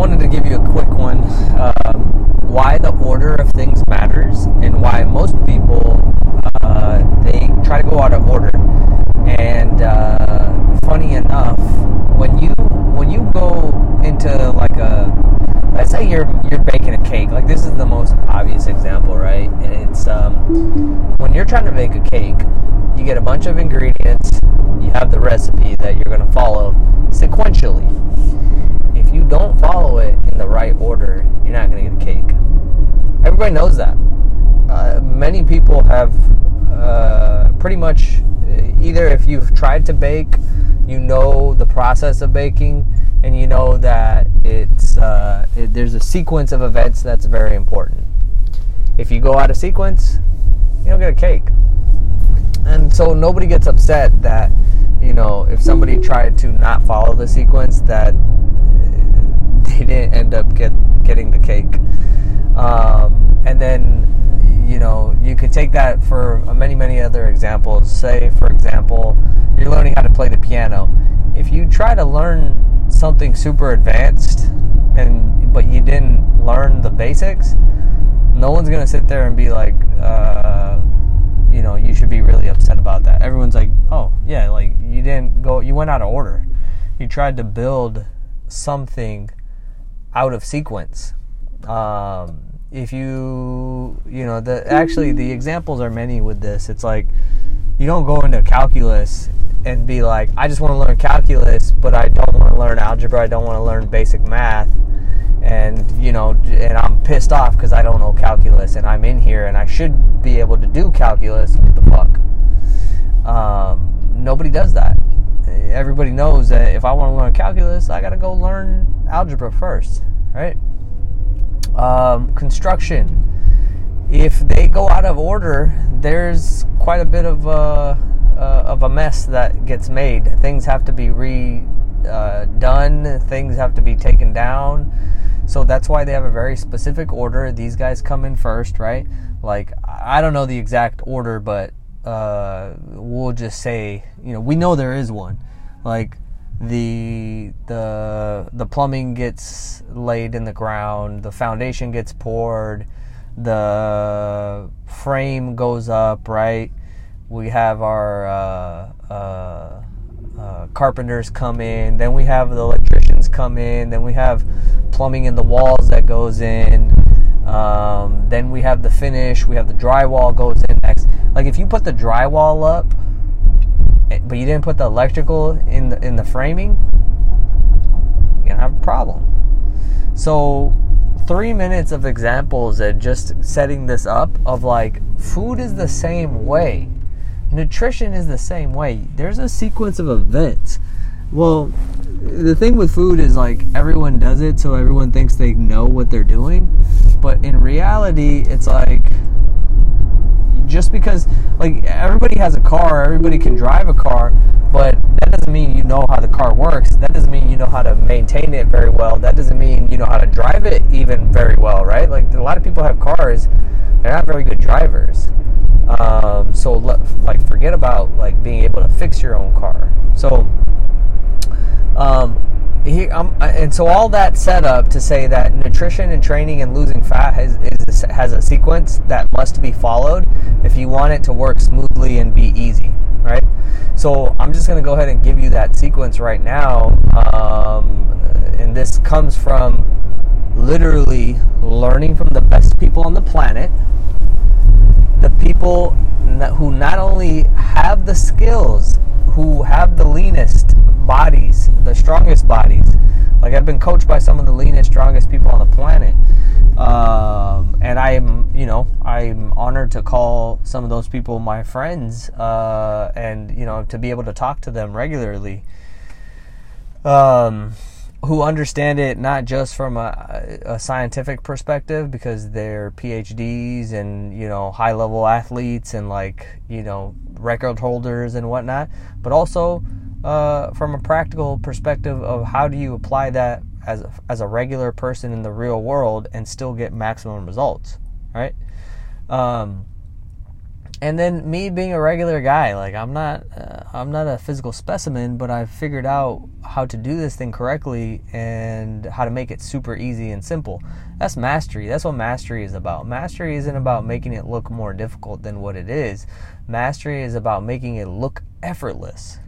wanted to give you a quick one. Uh, why the order of things matters, and why most people uh, they try to go out of order. And uh, funny enough, when you when you go into like a let's say you're you're baking a cake. Like this is the most obvious example, right? And it's um, when you're trying to bake a cake, you get a bunch of ingredients. You have the recipe that you're going to follow sequentially. Don't follow it in the right order, you're not going to get a cake. Everybody knows that. Uh, many people have uh, pretty much either if you've tried to bake, you know the process of baking, and you know that it's uh, it, there's a sequence of events that's very important. If you go out of sequence, you don't get a cake. And so nobody gets upset that you know if somebody tried to not follow the sequence that they didn't end up get getting the cake. Um, and then you know you could take that for many many other examples. Say for example, you're learning how to play the piano. If you try to learn something super advanced and but you didn't learn the basics, no one's gonna sit there and be like, uh, you know, you should be really upset about that. Everyone's like, oh yeah, like you didn't go, you went out of order. You tried to build something out of sequence. Um, if you, you know, the actually the examples are many with this. It's like you don't go into calculus and be like, I just want to learn calculus, but I don't want to learn algebra. I don't want to learn basic math. And, you know, and I'm pissed off because I don't know calculus and I'm in here and I should be able to do calculus. What the fuck? Um, nobody does that. Everybody knows that if I want to learn calculus, I got to go learn algebra first, right? Um, construction. If they go out of order, there's quite a bit of. Uh, uh, of a mess that gets made. Things have to be redone. Uh, things have to be taken down. So that's why they have a very specific order. These guys come in first, right? Like I don't know the exact order, but uh, we'll just say you know we know there is one. Like the the the plumbing gets laid in the ground, the foundation gets poured, the frame goes up, right? we have our uh, uh, uh, carpenters come in, then we have the electricians come in, then we have plumbing in the walls that goes in, um, then we have the finish, we have the drywall goes in next. Like if you put the drywall up, but you didn't put the electrical in the in the framing, you're gonna have a problem. So three minutes of examples and just setting this up of like food is the same way nutrition is the same way. There's a sequence of events. Well, the thing with food is like everyone does it, so everyone thinks they know what they're doing. But in reality, it's like just because like everybody has a car, everybody can drive a car, but that doesn't mean you know how the car works. That doesn't mean you know how to maintain it very well. That doesn't mean you know how to drive it even very well, right? Like a lot of people have cars, they're not very good drivers. Um, so like forget about like being able to fix your own car. So he, um, and so all that set up to say that nutrition and training and losing fat has is, has a sequence that must be followed if you want it to work smoothly and be easy, right? So I'm just going to go ahead and give you that sequence right now, um, and this comes from literally learning from the best people on the planet the people who not only have the skills, who have the leanest bodies, the strongest bodies. Like I've been coached by some of the leanest, strongest people on the planet, um, and I'm, you know, I'm honored to call some of those people my friends, uh, and you know, to be able to talk to them regularly. Um, who understand it not just from a, a, scientific perspective because they're PhDs and you know high level athletes and like you know record holders and whatnot, but also uh, from a practical perspective of how do you apply that as a, as a regular person in the real world and still get maximum results, right? Um, and then me being a regular guy, like I'm not, uh, I'm not a physical specimen, but I've figured out how to do this thing correctly and how to make it super easy and simple. That's mastery. That's what mastery is about. Mastery isn't about making it look more difficult than what it is. Mastery is about making it look effortless.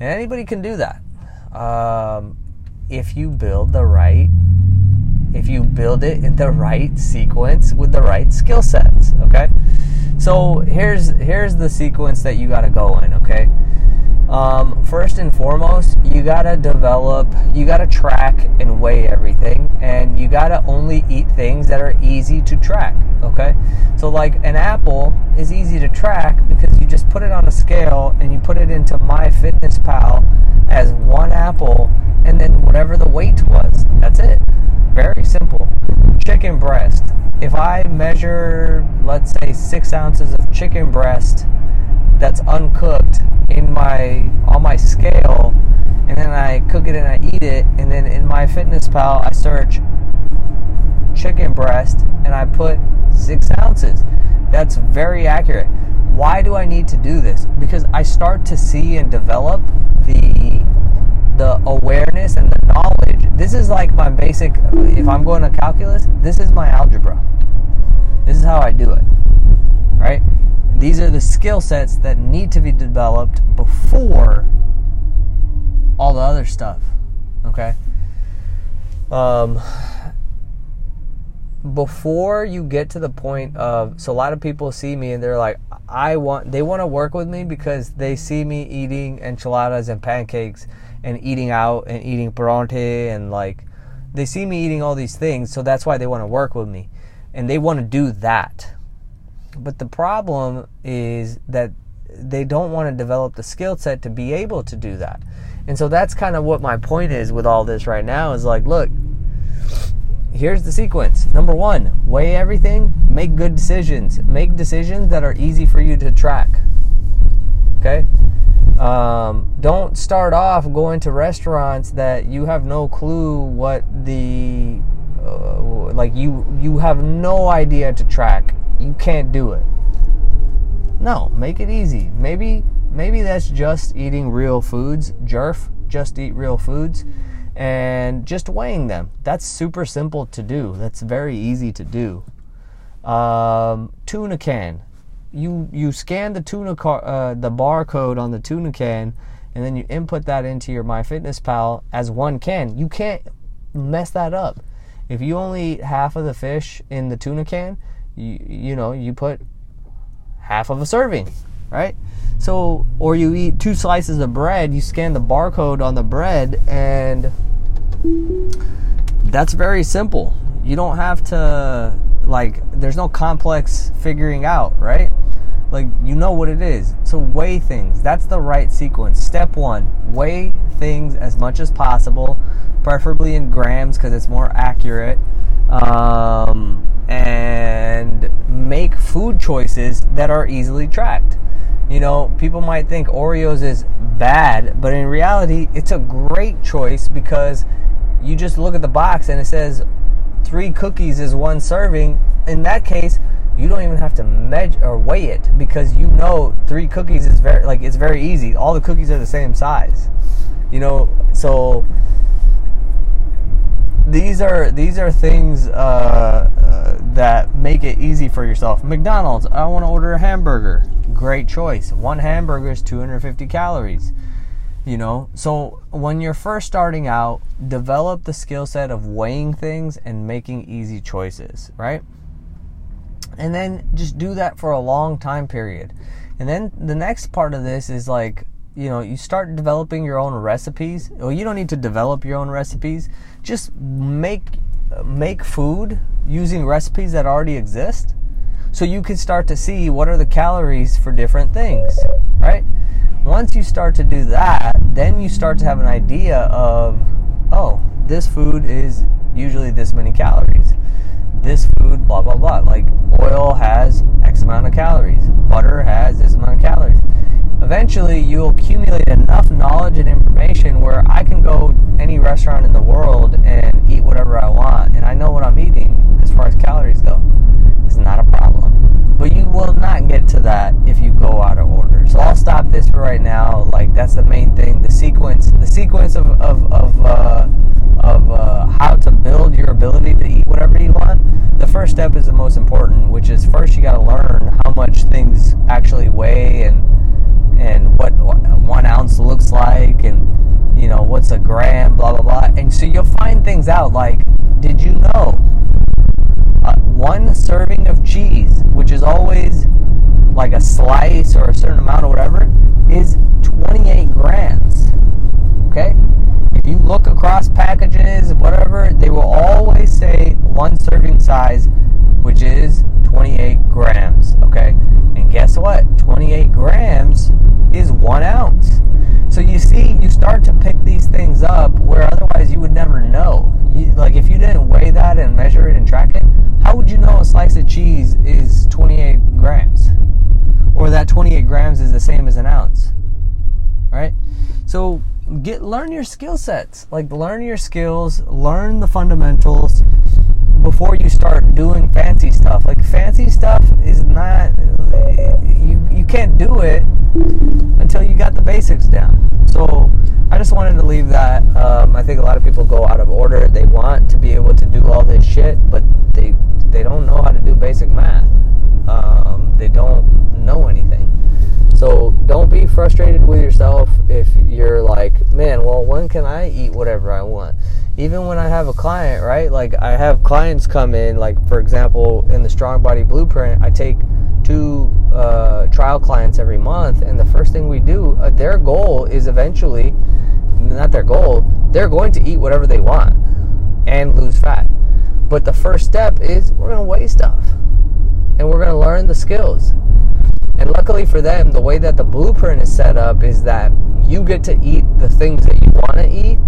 Anybody can do that. Um, if you build the right if you build it in the right sequence with the right skill sets okay? So here's here's the sequence that you got to go in okay um, first and foremost you got to develop you got to track and weigh everything and you got to only eat things that are easy to track okay so like an apple is easy to track because you just put it on a scale and you put it into MyFitnessPal as one apple and then whatever the weight was that's it very simple. Chicken breast. If I measure, let's say, six ounces of chicken breast that's uncooked in my on my scale, and then I cook it and I eat it, and then in MyFitnessPal I search chicken breast and I put six ounces. That's very accurate. Why do I need to do this? Because I start to see and develop the the awareness and the knowledge. This is like my basic, if I'm going to calculus, this is my algebra. This is how I do it. Right? These are the skill sets that need to be developed before all the other stuff. Okay? Um, before you get to the point of so a lot of people see me and they're like I want they want to work with me because they see me eating enchiladas and pancakes and eating out and eating pronte and like they see me eating all these things, so that's why they want to work with me. And they want to do that. But the problem is that they don't want to develop the skill set to be able to do that. And so that's kind of what my point is with all this right now is like, look, here's the sequence. Number one, weigh everything, make good decisions. Make decisions that are easy for you to track. Okay? Um, don't start off going to restaurants that you have no clue what the uh, like you you have no idea to track. You can't do it. No, make it easy. Maybe maybe that's just eating real foods. Jerf, just eat real foods and just weighing them. That's super simple to do. That's very easy to do. Um, tuna can you you scan the tuna car, uh, the barcode on the tuna can, and then you input that into your MyFitnessPal as one can. You can't mess that up. If you only eat half of the fish in the tuna can, you you know you put half of a serving, right? So or you eat two slices of bread, you scan the barcode on the bread, and that's very simple. You don't have to like there's no complex figuring out, right? Like you know what it is. So weigh things. That's the right sequence. Step 1, weigh things as much as possible, preferably in grams cuz it's more accurate. Um, and food choices that are easily tracked. You know, people might think Oreos is bad, but in reality, it's a great choice because you just look at the box and it says three cookies is one serving, in that case, you don't even have to measure or weigh it because you know three cookies is very like it's very easy. All the cookies are the same size. You know, so these are these are things uh, uh, that make it easy for yourself. McDonald's, I want to order a hamburger. Great choice. One hamburger is 250 calories you know so when you're first starting out develop the skill set of weighing things and making easy choices right and then just do that for a long time period and then the next part of this is like you know you start developing your own recipes well you don't need to develop your own recipes just make make food using recipes that already exist so you can start to see what are the calories for different things right once you start to do that, then you start to have an idea of, oh, this food is usually this many calories. This food, blah, blah, blah. Like oil has X amount of calories, butter has this amount of calories. Eventually, you'll accumulate enough knowledge and information where I can go any restaurant in the world and eat whatever I want, and I know what I'm eating as far as calories go. It's not a problem. But you will not get to that's the main thing. The sequence, the sequence of of of, uh, of uh, how to build your ability to eat whatever you want. The first step is the most important, which is first you got to learn how much things actually weigh and and what one ounce looks like and what's a gram, blah blah blah. And so you'll find things out like, did you know uh, one serving of cheese, which is always like a slice or a certain amount or whatever, is 28 grams. Okay? If you look across packages, whatever, they will always say one serving size, which is 28 grams. Okay? And guess what? 28 grams is one ounce. So you see, you start to pick these same as an ounce? Right? So get learn your skill sets. Like learn your skills, learn the fundamentals before you start doing fancy stuff. Like fancy stuff is not you you can't do it until you got the basics down. So I just wanted to leave that. Um, I think a lot of people go out of order. They want to be able to do all this shit, but they they don't know how to do basic math. Um, they don't know anything. So don't be frustrated with yourself if you're like, man, well, when can I eat whatever I want? Even when I have a client, right? Like I have clients come in, like for example, in the Strong Body Blueprint, I take two uh, trial clients every month, and the first thing we do, uh, their goal is eventually, not their goal, they're going to eat whatever they want and lose fat. But the first step is we're going to weigh stuff and we're going to learn the skills. And luckily for them, the way that the blueprint is set up is that you get to eat the things that you want to eat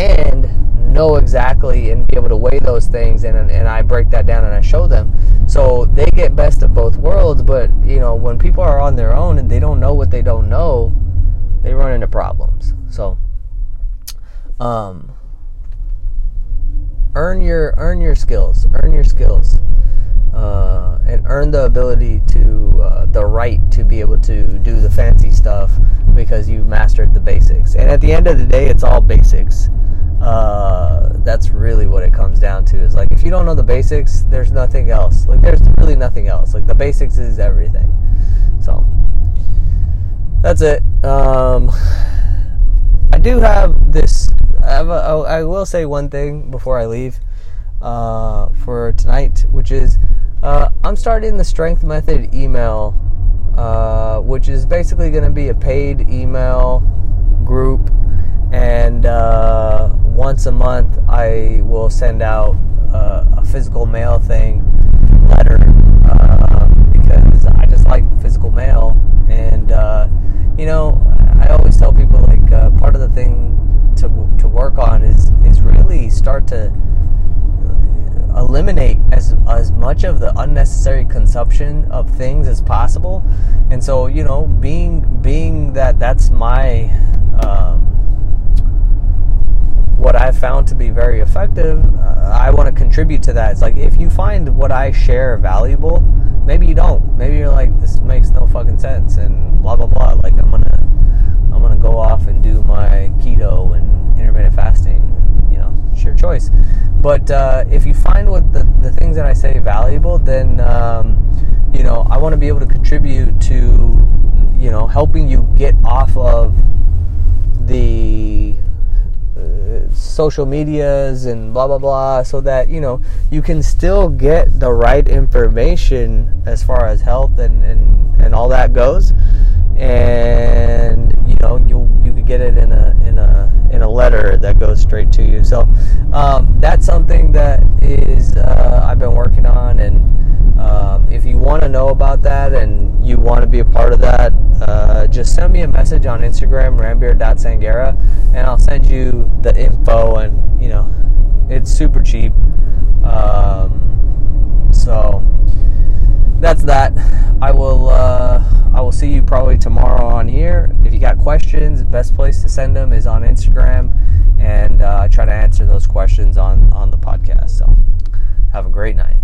and know exactly and be able to weigh those things and, and I break that down and I show them. So they get best of both worlds, but you know, when people are on their own and they don't know what they don't know, they run into problems. So um earn your earn your skills, earn your skills. Uh, and earn the ability to uh, the right to be able to do the fancy stuff because you mastered the basics. And at the end of the day, it's all basics. Uh, that's really what it comes down to. Is like if you don't know the basics, there's nothing else. Like there's really nothing else. Like the basics is everything. So that's it. Um, I do have this. I, have a, I will say one thing before I leave uh, for tonight, which is uh, I'm starting the Strength Method email, uh, which is basically going to be a paid email group, and uh, once a month I will send out uh, a physical mail thing letter um, because I just like physical mail, and uh, you know I always tell people like uh, part of the thing to to work on is is really start to eliminate as as much of the unnecessary consumption of things as possible and so you know being being that that's my um, what I've found to be very effective, uh, I want to contribute to that. It's like if you find what I share valuable, maybe you don't. Maybe you're like, this makes no fucking sense, and blah blah blah. Like I'm gonna, I'm gonna go off and do my keto and intermittent fasting. You know, it's your choice. But uh, if you find what the, the things that I say valuable, then um, you know I want to be able to contribute to you know helping you get off of the uh, social medias and blah blah blah so that you know you can still get the right information as far as health and and, and all that goes and you know you you could get it in a in a in a letter that goes straight to you so um, that's something that is uh, I've been working on and um, if you want to know about that and you want to be a part of that, uh, just send me a message on Instagram, rambeer.sangera, and I'll send you the info. And, you know, it's super cheap. Um, so that's that. I will uh, I will see you probably tomorrow on here. If you got questions, best place to send them is on Instagram, and uh, I try to answer those questions on on the podcast. So have a great night.